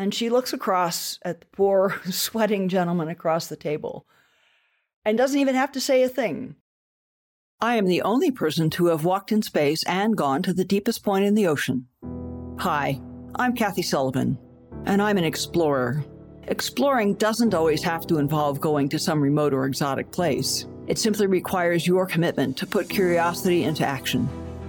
and she looks across at the poor, sweating gentleman across the table and doesn't even have to say a thing. I am the only person to have walked in space and gone to the deepest point in the ocean. Hi, I'm Kathy Sullivan, and I'm an explorer. Exploring doesn't always have to involve going to some remote or exotic place. It simply requires your commitment to put curiosity into action.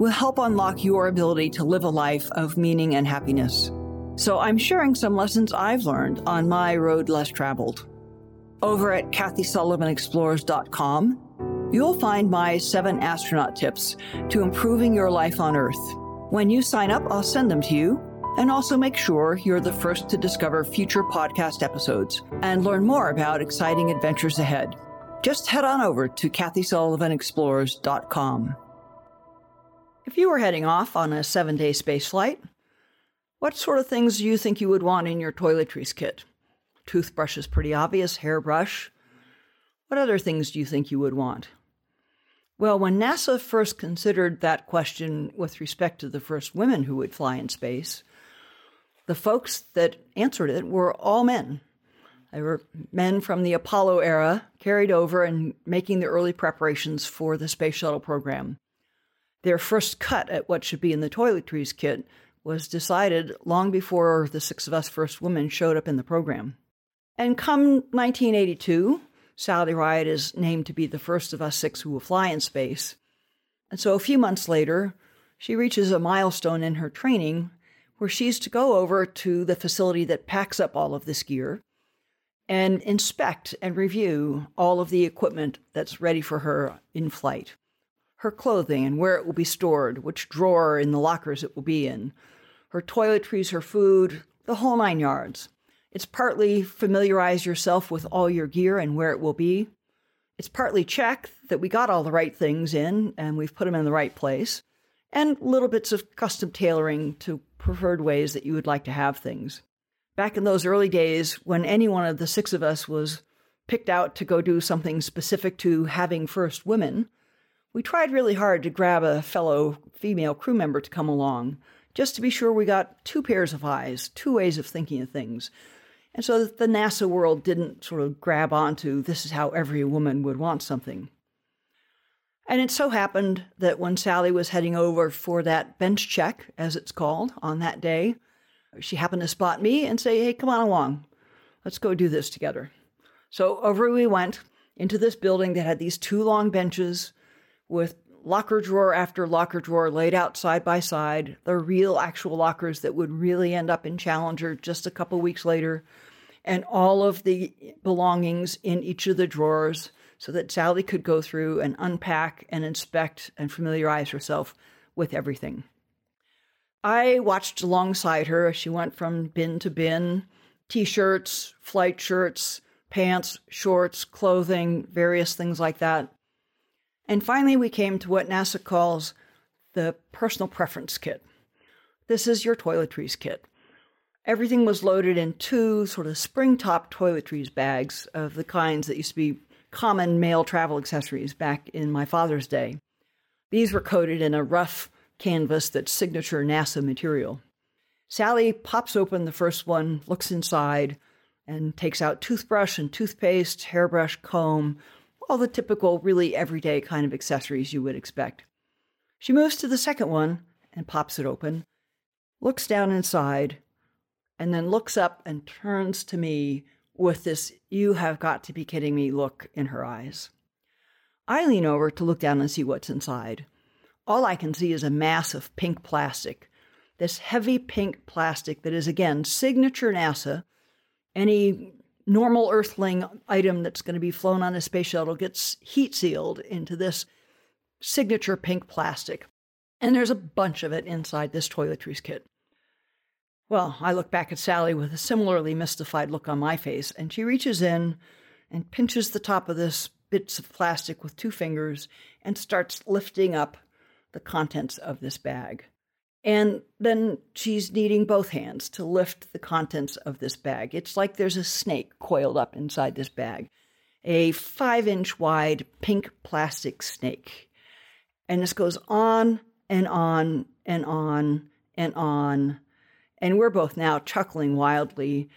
will help unlock your ability to live a life of meaning and happiness. So I'm sharing some lessons I've learned on my road less traveled. Over at KathySullivanExplores.com, you'll find my seven astronaut tips to improving your life on Earth. When you sign up, I'll send them to you and also make sure you're the first to discover future podcast episodes and learn more about exciting adventures ahead just head on over to KathySullivanExplores.com. If you were heading off on a seven day space flight, what sort of things do you think you would want in your toiletries kit? Toothbrush is pretty obvious, hairbrush. What other things do you think you would want? Well, when NASA first considered that question with respect to the first women who would fly in space, the folks that answered it were all men. They were men from the Apollo era carried over and making the early preparations for the space shuttle program. Their first cut at what should be in the toiletries kit was decided long before the six of us first women showed up in the program. And come 1982, Sally Ride is named to be the first of us six who will fly in space. And so a few months later, she reaches a milestone in her training where she's to go over to the facility that packs up all of this gear and inspect and review all of the equipment that's ready for her in flight. Her clothing and where it will be stored, which drawer in the lockers it will be in, her toiletries, her food, the whole nine yards. It's partly familiarize yourself with all your gear and where it will be. It's partly check that we got all the right things in and we've put them in the right place, and little bits of custom tailoring to preferred ways that you would like to have things back in those early days when any one of the six of us was picked out to go do something specific to having first women, we tried really hard to grab a fellow female crew member to come along, just to be sure we got two pairs of eyes, two ways of thinking of things. And so that the NASA world didn't sort of grab onto this is how every woman would want something. And it so happened that when Sally was heading over for that bench check, as it's called, on that day, she happened to spot me and say, Hey, come on along. Let's go do this together. So over we went into this building that had these two long benches with locker drawer after locker drawer laid out side by side, the real actual lockers that would really end up in Challenger just a couple weeks later, and all of the belongings in each of the drawers so that Sally could go through and unpack and inspect and familiarize herself with everything. I watched alongside her as she went from bin to bin t shirts, flight shirts, pants, shorts, clothing, various things like that. And finally, we came to what NASA calls the personal preference kit. This is your toiletries kit. Everything was loaded in two sort of spring top toiletries bags of the kinds that used to be common male travel accessories back in my father's day. These were coated in a rough canvas that's signature NASA material. Sally pops open the first one, looks inside, and takes out toothbrush and toothpaste, hairbrush, comb, all the typical, really everyday kind of accessories you would expect. She moves to the second one and pops it open, looks down inside, and then looks up and turns to me with this, you have got to be kidding me look in her eyes. I lean over to look down and see what's inside all I can see is a mass of pink plastic. This heavy pink plastic that is, again, signature NASA. Any normal Earthling item that's going to be flown on a space shuttle gets heat sealed into this signature pink plastic. And there's a bunch of it inside this toiletries kit. Well, I look back at Sally with a similarly mystified look on my face, and she reaches in and pinches the top of this bits of plastic with two fingers and starts lifting up the contents of this bag. And then she's needing both hands to lift the contents of this bag. It's like there's a snake coiled up inside this bag, a five inch wide pink plastic snake. And this goes on and on and on and on. And we're both now chuckling wildly.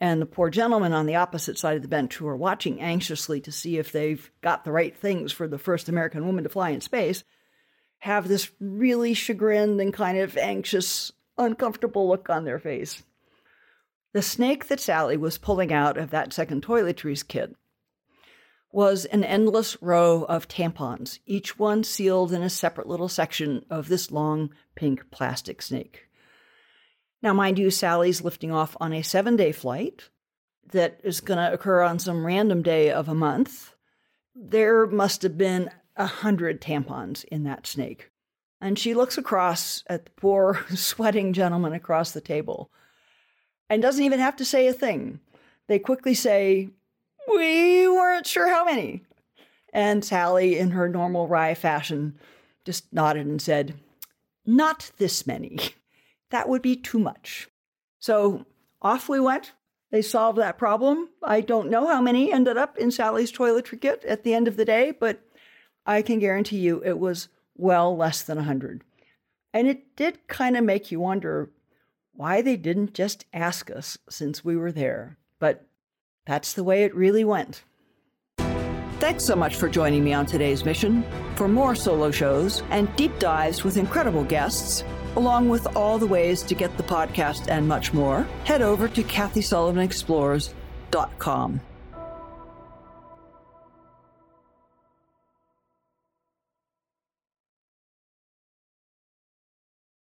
And the poor gentlemen on the opposite side of the bench who are watching anxiously to see if they've got the right things for the first American woman to fly in space have this really chagrined and kind of anxious, uncomfortable look on their face. The snake that Sally was pulling out of that second toiletries kit was an endless row of tampons, each one sealed in a separate little section of this long pink plastic snake. Now, mind you, Sally's lifting off on a seven day flight that is going to occur on some random day of a month. There must have been a hundred tampons in that snake. And she looks across at the poor, sweating gentleman across the table and doesn't even have to say a thing. They quickly say, We weren't sure how many. And Sally, in her normal wry fashion, just nodded and said, Not this many. That would be too much. So off we went. They solved that problem. I don't know how many ended up in Sally's toiletry kit at the end of the day, but I can guarantee you it was well less than 100. And it did kind of make you wonder why they didn't just ask us since we were there. But that's the way it really went. Thanks so much for joining me on today's mission. For more solo shows and deep dives with incredible guests, along with all the ways to get the podcast and much more, head over to KathySullivanExplores.com.